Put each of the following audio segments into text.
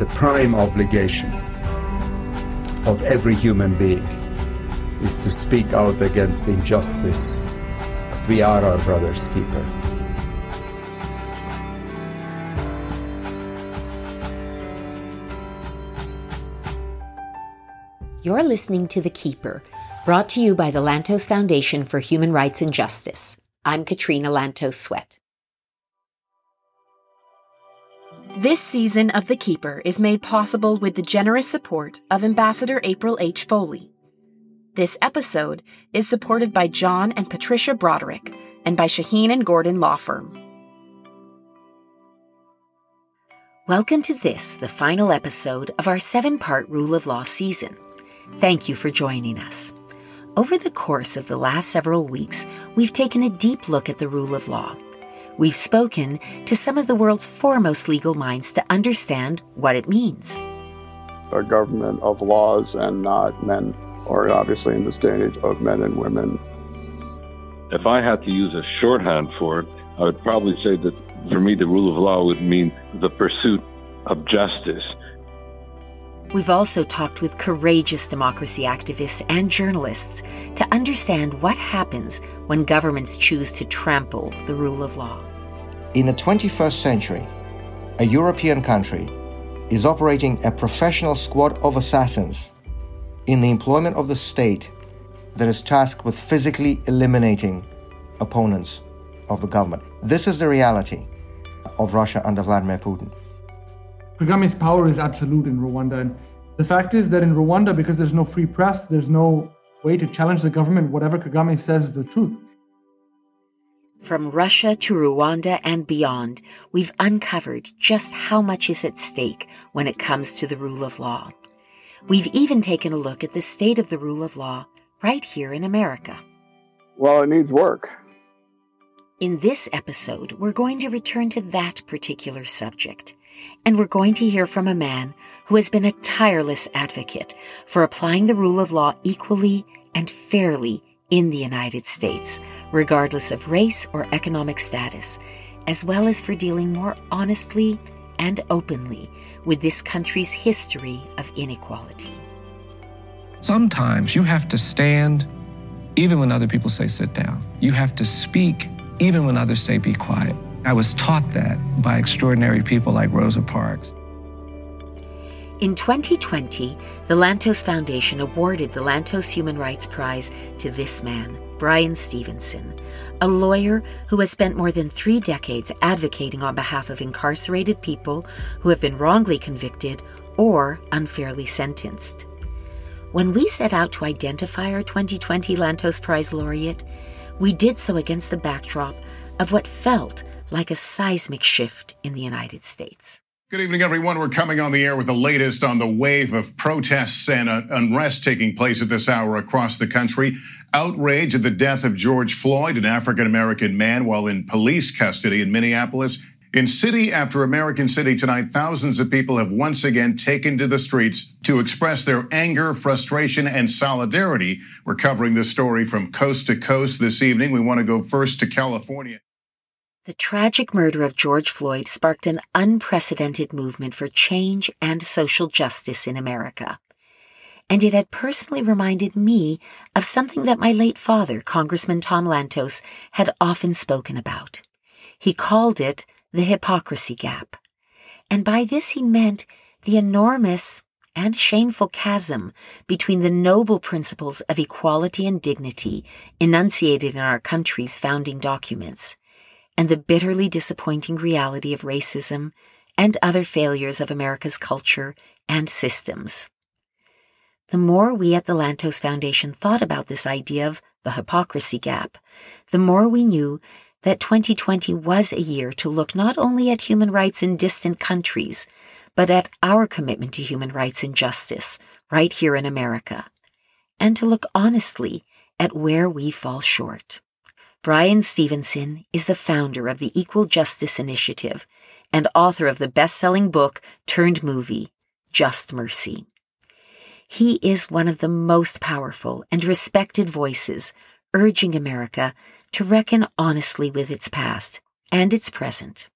the prime obligation of every human being is to speak out against injustice. We are our brother's keeper. You're listening to The Keeper, brought to you by the Lantos Foundation for Human Rights and Justice. I'm Katrina Lantos Swett. This season of The Keeper is made possible with the generous support of Ambassador April H. Foley. This episode is supported by John and Patricia Broderick and by Shaheen and Gordon Law Firm. Welcome to this, the final episode of our seven part Rule of Law season. Thank you for joining us. Over the course of the last several weeks, we've taken a deep look at the rule of law. We've spoken to some of the world's foremost legal minds to understand what it means. A government of laws and not men, or obviously in this day and age, of men and women. If I had to use a shorthand for it, I would probably say that for me, the rule of law would mean the pursuit of justice We've also talked with courageous democracy activists and journalists to understand what happens when governments choose to trample the rule of law. In the 21st century, a European country is operating a professional squad of assassins in the employment of the state that is tasked with physically eliminating opponents of the government. This is the reality of Russia under Vladimir Putin. Kagame's power is absolute in Rwanda. And the fact is that in Rwanda, because there's no free press, there's no way to challenge the government. Whatever Kagame says is the truth. From Russia to Rwanda and beyond, we've uncovered just how much is at stake when it comes to the rule of law. We've even taken a look at the state of the rule of law right here in America. Well, it needs work. In this episode, we're going to return to that particular subject and we're going to hear from a man who has been a tireless advocate for applying the rule of law equally and fairly in the United States, regardless of race or economic status, as well as for dealing more honestly and openly with this country's history of inequality. Sometimes you have to stand even when other people say sit down. You have to speak even when others say be quiet. I was taught that by extraordinary people like Rosa Parks. In 2020, the Lantos Foundation awarded the Lantos Human Rights Prize to this man, Bryan Stevenson, a lawyer who has spent more than three decades advocating on behalf of incarcerated people who have been wrongly convicted or unfairly sentenced. When we set out to identify our 2020 Lantos Prize laureate, we did so against the backdrop of what felt like a seismic shift in the United States. Good evening, everyone. We're coming on the air with the latest on the wave of protests and uh, unrest taking place at this hour across the country. Outrage at the death of George Floyd, an African American man, while in police custody in Minneapolis. In city after American city tonight, thousands of people have once again taken to the streets to express their anger, frustration, and solidarity. We're covering this story from coast to coast this evening. We want to go first to California. The tragic murder of George Floyd sparked an unprecedented movement for change and social justice in America. And it had personally reminded me of something that my late father, Congressman Tom Lantos, had often spoken about. He called it the hypocrisy gap. And by this he meant the enormous and shameful chasm between the noble principles of equality and dignity enunciated in our country's founding documents and the bitterly disappointing reality of racism and other failures of America's culture and systems. The more we at the Lantos Foundation thought about this idea of the hypocrisy gap, the more we knew that 2020 was a year to look not only at human rights in distant countries, but at our commitment to human rights and justice right here in America, and to look honestly at where we fall short. Bryan Stevenson is the founder of the Equal Justice Initiative and author of the best selling book turned movie, Just Mercy. He is one of the most powerful and respected voices urging America to reckon honestly with its past and its present.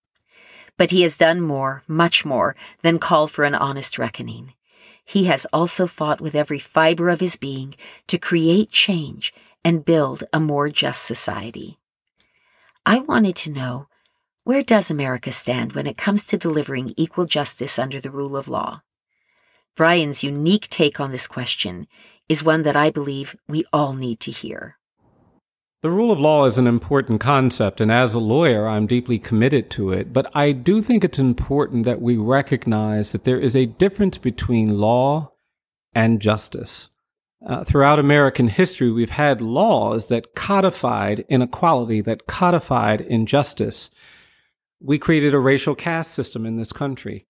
But he has done more, much more, than call for an honest reckoning. He has also fought with every fiber of his being to create change and build a more just society. I wanted to know where does America stand when it comes to delivering equal justice under the rule of law? Bryan's unique take on this question is one that I believe we all need to hear. The rule of law is an important concept, and as a lawyer, I'm deeply committed to it. But I do think it's important that we recognize that there is a difference between law and justice. Uh, throughout American history, we've had laws that codified inequality, that codified injustice we created a racial caste system in this country.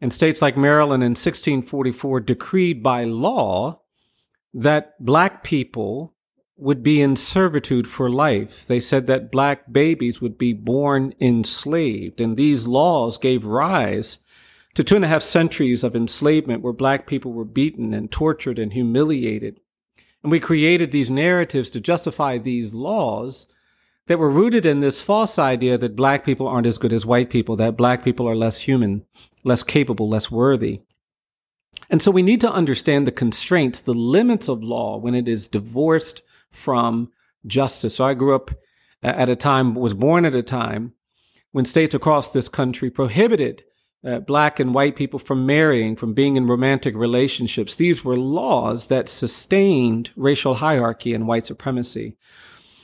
And states like Maryland in 1644 decreed by law that black people would be in servitude for life. They said that black babies would be born enslaved. And these laws gave rise to two and a half centuries of enslavement where black people were beaten and tortured and humiliated. And we created these narratives to justify these laws that were rooted in this false idea that black people aren't as good as white people, that black people are less human, less capable, less worthy. And so we need to understand the constraints, the limits of law when it is divorced from justice. So I grew up at a time, was born at a time when states across this country prohibited uh, black and white people from marrying, from being in romantic relationships. These were laws that sustained racial hierarchy and white supremacy.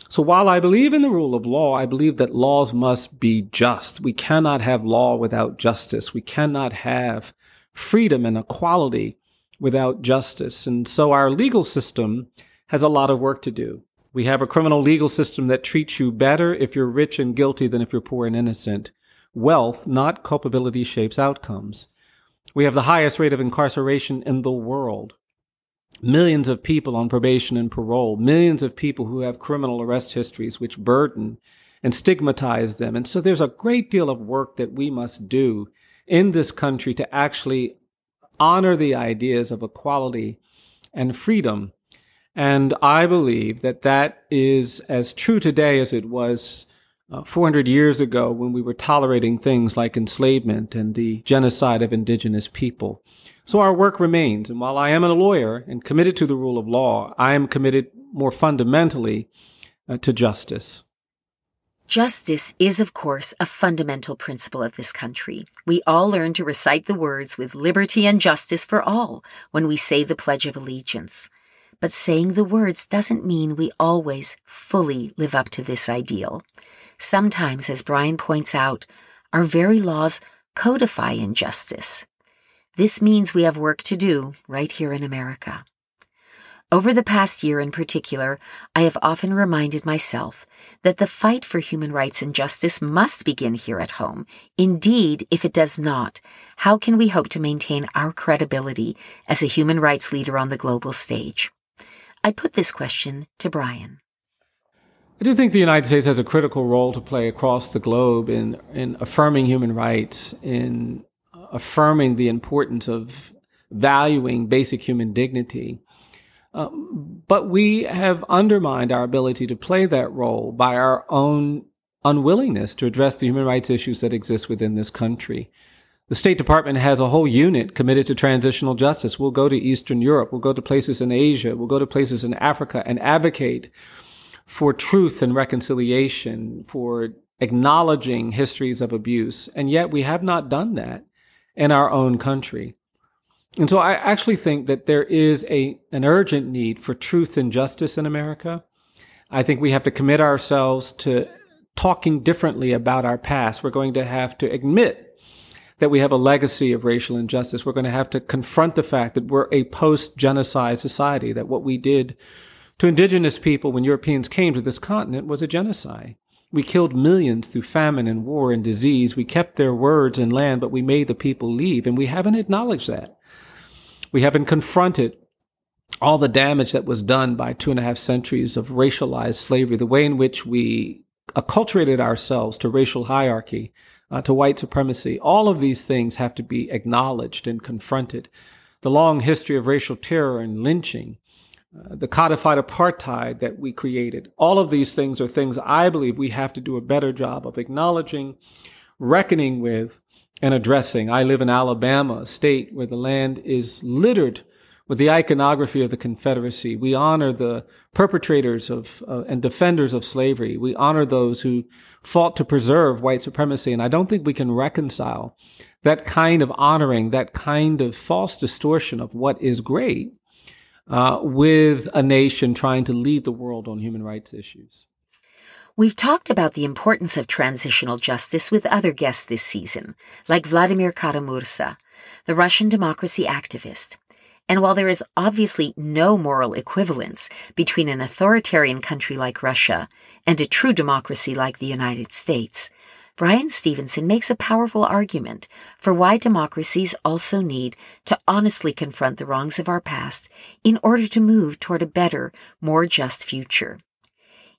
So while I believe in the rule of law, I believe that laws must be just. We cannot have law without justice. We cannot have freedom and equality without justice. And so our legal system has a lot of work to do. We have a criminal legal system that treats you better if you're rich and guilty than if you're poor and innocent. Wealth, not culpability, shapes outcomes. We have the highest rate of incarceration in the world millions of people on probation and parole, millions of people who have criminal arrest histories which burden and stigmatize them. And so there's a great deal of work that we must do in this country to actually honor the ideas of equality and freedom. And I believe that that is as true today as it was uh, 400 years ago when we were tolerating things like enslavement and the genocide of indigenous people. So our work remains. And while I am a lawyer and committed to the rule of law, I am committed more fundamentally uh, to justice. Justice is, of course, a fundamental principle of this country. We all learn to recite the words with liberty and justice for all when we say the Pledge of Allegiance. But saying the words doesn't mean we always fully live up to this ideal. Sometimes, as Bryan points out, our very laws codify injustice. This means we have work to do right here in America. Over the past year in particular, I have often reminded myself that the fight for human rights and justice must begin here at home. Indeed, if it does not, how can we hope to maintain our credibility as a human rights leader on the global stage? I put this question to Bryan. I do think the United States has a critical role to play across the globe in, in affirming human rights, in affirming the importance of valuing basic human dignity. Um, but we have undermined our ability to play that role by our own unwillingness to address the human rights issues that exist within this country. The State Department has a whole unit committed to transitional justice. We'll go to Eastern Europe, we'll go to places in Asia, we'll go to places in Africa and advocate for truth and reconciliation, for acknowledging histories of abuse. And yet we have not done that in our own country. And so I actually think that there is a, an urgent need for truth and justice in America. I think we have to commit ourselves to talking differently about our past. We're going to have to admit that we have a legacy of racial injustice. We're going to have to confront the fact that we're a post genocide society, that what we did to indigenous people when Europeans came to this continent was a genocide. We killed millions through famine and war and disease. We kept their words and land, but we made the people leave, and we haven't acknowledged that. We haven't confronted all the damage that was done by two and a half centuries of racialized slavery, the way in which we acculturated ourselves to racial hierarchy, uh, to white supremacy. All of these things have to be acknowledged and confronted. The long history of racial terror and lynching, uh, the codified apartheid that we created. All of these things are things I believe we have to do a better job of acknowledging, reckoning with and addressing. I live in Alabama, a state where the land is littered with the iconography of the Confederacy. We honor the perpetrators of uh, and defenders of slavery. We honor those who fought to preserve white supremacy. And I don't think we can reconcile that kind of honoring, that kind of false distortion of what is great uh, with a nation trying to lead the world on human rights issues. We've talked about the importance of transitional justice with other guests this season, like Vladimir Kara-Murza, the Russian democracy activist. And while there is obviously no moral equivalence between an authoritarian country like Russia and a true democracy like the United States, Bryan Stevenson makes a powerful argument for why democracies also need to honestly confront the wrongs of our past in order to move toward a better, more just future.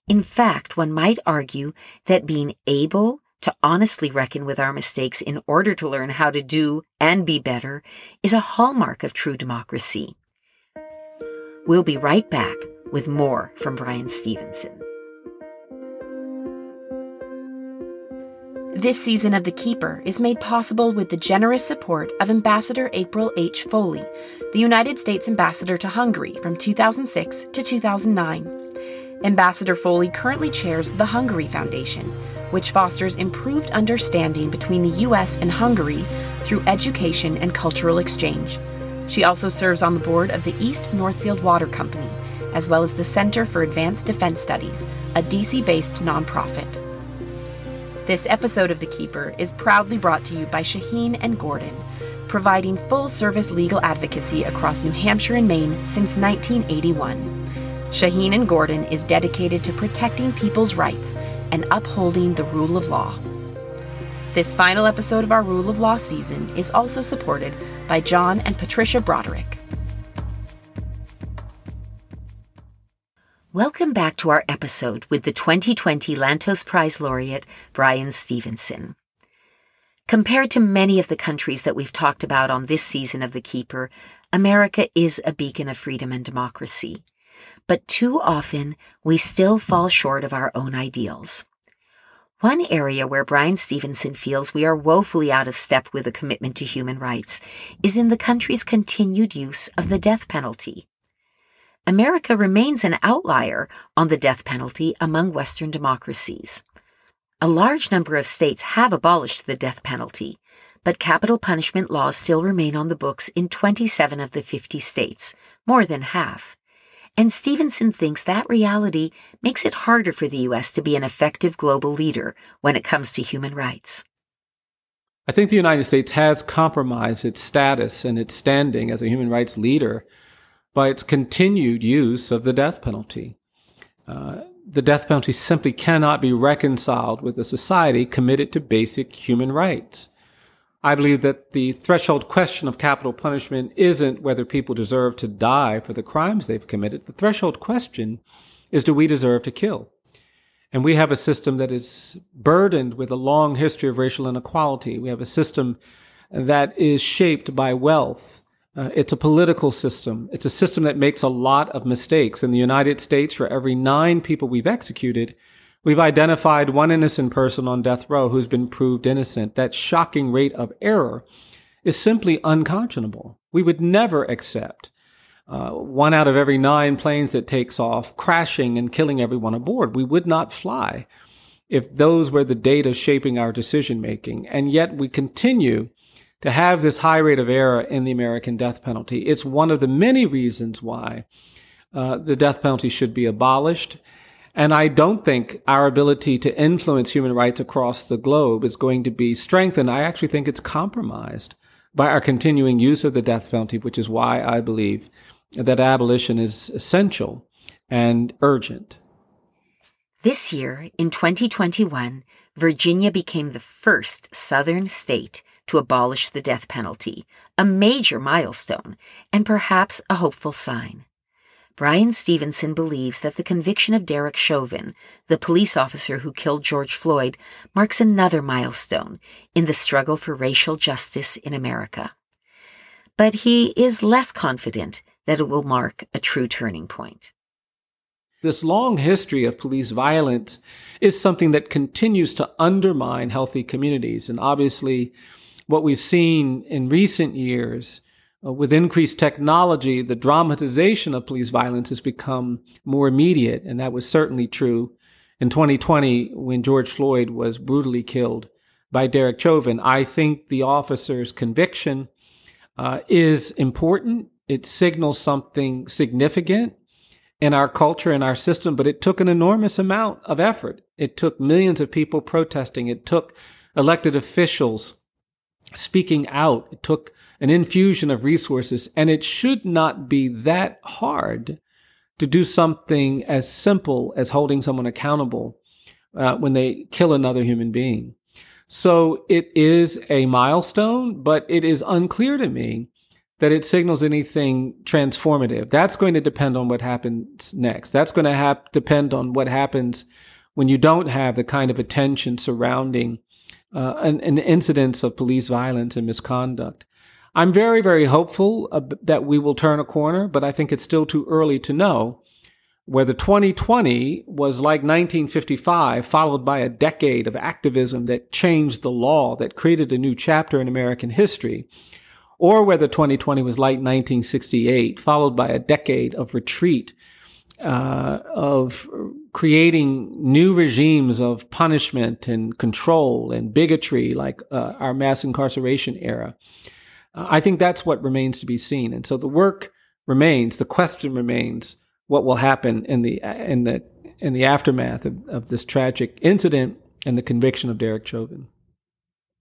In fact, one might argue that being able to honestly reckon with our mistakes in order to learn how to do and be better is a hallmark of true democracy. We'll be right back with more from Bryan Stevenson. This season of The Keeper is made possible with the generous support of Ambassador April H. Foley, the United States Ambassador to Hungary from 2006 to 2009. Ambassador Foley currently chairs the Hungary Foundation, which fosters improved understanding between the U.S. and Hungary through education and cultural exchange. She also serves on the board of the East Northfield Water Company, as well as the Center for Advanced Defense Studies, a DC based nonprofit. This episode of The Keeper is proudly brought to you by Shaheen and Gordon, providing full service legal advocacy across New Hampshire and Maine since 1981. Shaheen and Gordon is dedicated to protecting people's rights and upholding the rule of law. This final episode of our Rule of Law season is also supported by John and Patricia Broderick. Welcome back to our episode with the 2020 Lantos Prize laureate, Bryan Stevenson. Compared to many of the countries that we've talked about on this season of The Keeper, America is a beacon of freedom and democracy but too often we still fall short of our own ideals. One area where Bryan Stevenson feels we are woefully out of step with a commitment to human rights is in the country's continued use of the death penalty. America remains an outlier on the death penalty among Western democracies. A large number of states have abolished the death penalty, but capital punishment laws still remain on the books in 27 of the 50 states, more than half. And Stevenson thinks that reality makes it harder for the U.S. to be an effective global leader when it comes to human rights. I think the United States has compromised its status and its standing as a human rights leader by its continued use of the death penalty. Uh, the death penalty simply cannot be reconciled with a society committed to basic human rights. I believe that the threshold question of capital punishment isn't whether people deserve to die for the crimes they've committed. The threshold question is do we deserve to kill? And we have a system that is burdened with a long history of racial inequality. We have a system that is shaped by wealth. Uh, it's a political system. It's a system that makes a lot of mistakes. In the United States, for every nine people we've executed, We've identified one innocent person on death row who's been proved innocent. That shocking rate of error is simply unconscionable. We would never accept uh, one out of every nine planes that takes off crashing and killing everyone aboard. We would not fly if those were the data shaping our decision making. And yet we continue to have this high rate of error in the American death penalty. It's one of the many reasons why uh, the death penalty should be abolished. And I don't think our ability to influence human rights across the globe is going to be strengthened. I actually think it's compromised by our continuing use of the death penalty, which is why I believe that abolition is essential and urgent. This year, in 2021, Virginia became the first Southern state to abolish the death penalty, a major milestone and perhaps a hopeful sign. Bryan Stevenson believes that the conviction of Derek Chauvin, the police officer who killed George Floyd, marks another milestone in the struggle for racial justice in America. But he is less confident that it will mark a true turning point. This long history of police violence is something that continues to undermine healthy communities. And obviously, what we've seen in recent years uh, with increased technology, the dramatization of police violence has become more immediate. And that was certainly true in 2020 when George Floyd was brutally killed by Derek Chauvin. I think the officer's conviction uh, is important. It signals something significant in our culture and our system, but it took an enormous amount of effort. It took millions of people protesting. It took elected officials speaking out. It took an infusion of resources, and it should not be that hard to do something as simple as holding someone accountable uh, when they kill another human being. So it is a milestone, but it is unclear to me that it signals anything transformative. That's going to depend on what happens next. That's going to have, depend on what happens when you don't have the kind of attention surrounding uh, an, an incidence of police violence and misconduct. I'm very, very hopeful that we will turn a corner, but I think it's still too early to know whether 2020 was like 1955, followed by a decade of activism that changed the law, that created a new chapter in American history or whether 2020 was like 1968, followed by a decade of retreat, uh, of creating new regimes of punishment and control and bigotry, like uh, our mass incarceration era. I think that's what remains to be seen. And so the work remains, the question remains what will happen in the, in the, in the aftermath of, of this tragic incident and the conviction of Derek Chauvin.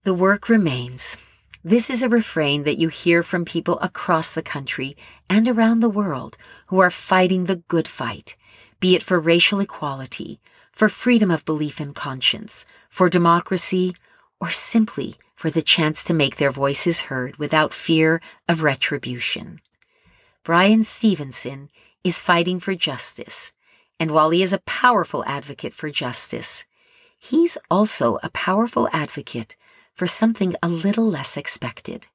The work remains. This is a refrain that you hear from people across the country and around the world who are fighting the good fight, be it for racial equality, for freedom of belief and conscience, for democracy, or simply for the chance to make their voices heard without fear of retribution. Bryan Stevenson is fighting for justice, and while he is a powerful advocate for justice, he's also a powerful advocate for something a little less expected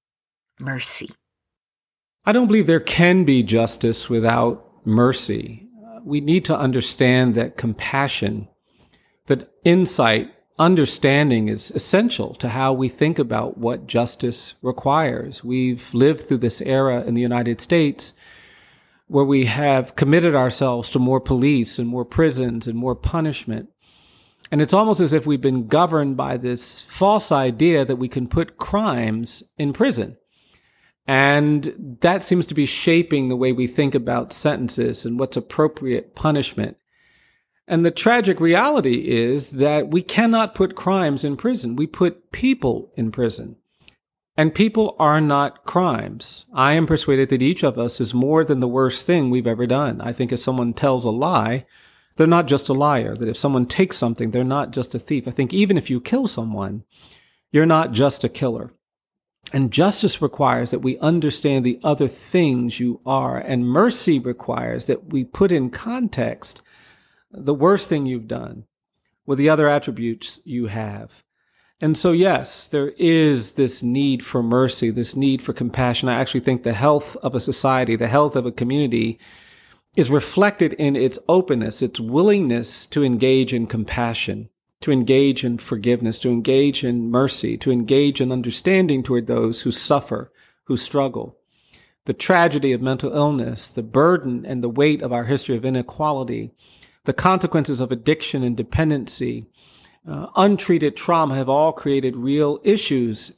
mercy. I don't believe there can be justice without mercy. We need to understand that compassion, that insight, understanding is essential to how we think about what justice requires. We've lived through this era in the United States where we have committed ourselves to more police and more prisons and more punishment. And it's almost as if we've been governed by this false idea that we can put crimes in prison. And that seems to be shaping the way we think about sentences and what's appropriate punishment. And the tragic reality is that we cannot put crimes in prison. We put people in prison. And people are not crimes. I am persuaded that each of us is more than the worst thing we've ever done. I think if someone tells a lie, they're not just a liar, that if someone takes something, they're not just a thief. I think even if you kill someone, you're not just a killer. And justice requires that we understand the other things you are, and mercy requires that we put in context the worst thing you've done with the other attributes you have. And so, yes, there is this need for mercy, this need for compassion. I actually think the health of a society, the health of a community, is reflected in its openness, its willingness to engage in compassion, to engage in forgiveness, to engage in mercy, to engage in understanding toward those who suffer, who struggle. The tragedy of mental illness, the burden and the weight of our history of inequality, the consequences of addiction and dependency, uh, untreated trauma have all created real issues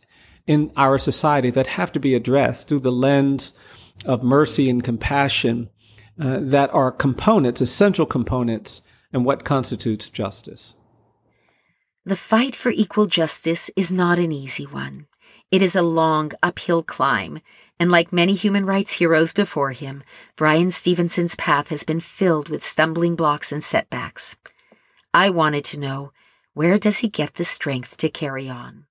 in our society that have to be addressed through the lens of mercy and compassion uh, that are components, essential components, in what constitutes justice. The fight for equal justice is not an easy one. It is a long uphill climb, and like many human rights heroes before him, Bryan Stevenson's path has been filled with stumbling blocks and setbacks. I wanted to know where does he get the strength to carry on?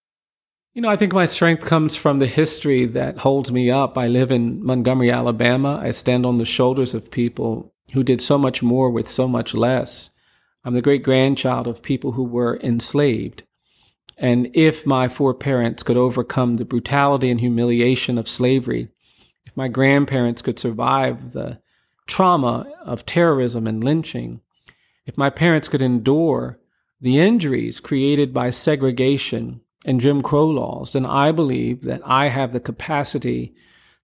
You know, I think my strength comes from the history that holds me up. I live in Montgomery, Alabama. I stand on the shoulders of people who did so much more with so much less. I'm the great grandchild of people who were enslaved. And if my foreparents could overcome the brutality and humiliation of slavery, if my grandparents could survive the trauma of terrorism and lynching, if my parents could endure the injuries created by segregation and Jim Crow laws, then I believe that I have the capacity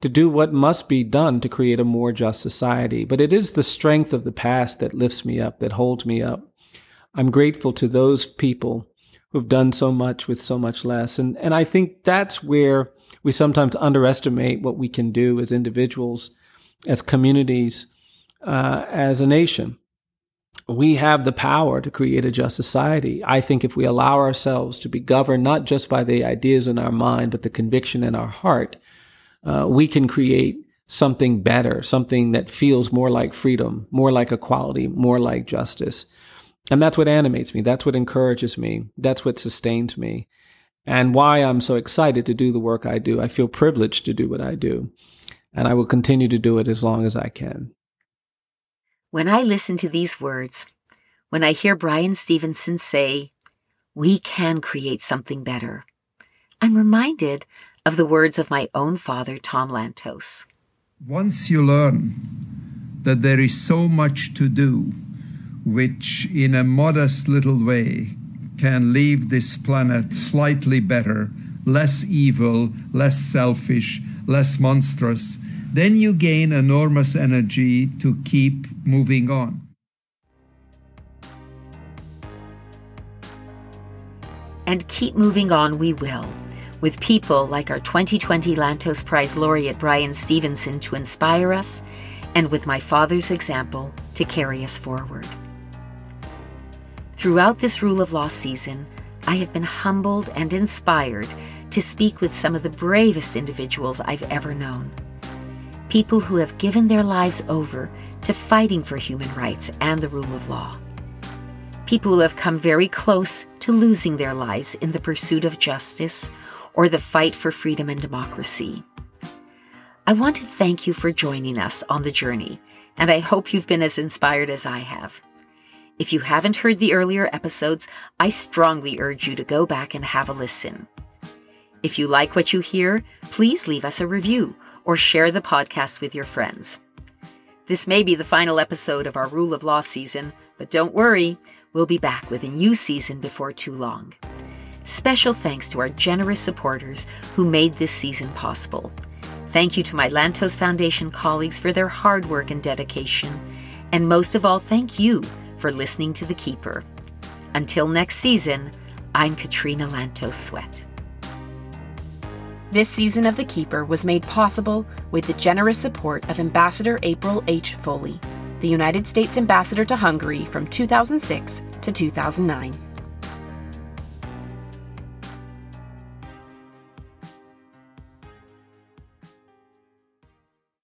to do what must be done to create a more just society. But it is the strength of the past that lifts me up, that holds me up. I'm grateful to those people who've done so much with so much less. And, and I think that's where we sometimes underestimate what we can do as individuals, as communities, uh, as a nation. We have the power to create a just society. I think if we allow ourselves to be governed not just by the ideas in our mind, but the conviction in our heart, uh, we can create something better, something that feels more like freedom, more like equality, more like justice. And that's what animates me. That's what encourages me. That's what sustains me. And why I'm so excited to do the work I do. I feel privileged to do what I do. And I will continue to do it as long as I can. When I listen to these words, when I hear Bryan Stevenson say, We can create something better, I'm reminded of the words of my own father, Tom Lantos. Once you learn that there is so much to do, which in a modest little way can leave this planet slightly better, less evil, less selfish, less monstrous, then you gain enormous energy to keep moving on. And keep moving on we will, with people like our 2020 Lantos Prize laureate Bryan Stevenson to inspire us, and with my father's example to carry us forward. Throughout this rule of law season, I have been humbled and inspired to speak with some of the bravest individuals I've ever known. People who have given their lives over to fighting for human rights and the rule of law. People who have come very close to losing their lives in the pursuit of justice or the fight for freedom and democracy. I want to thank you for joining us on the journey, and I hope you've been as inspired as I have. If you haven't heard the earlier episodes, I strongly urge you to go back and have a listen. If you like what you hear, please leave us a review or share the podcast with your friends. This may be the final episode of our Rule of Law season, but don't worry, we'll be back with a new season before too long. Special thanks to our generous supporters who made this season possible. Thank you to my Lantos Foundation colleagues for their hard work and dedication. And most of all, thank you for listening to The Keeper. Until next season, I'm Katrina Lantos Swett. This season of The Keeper was made possible with the generous support of Ambassador April H. Foley, the United States Ambassador to Hungary from 2006 to 2009.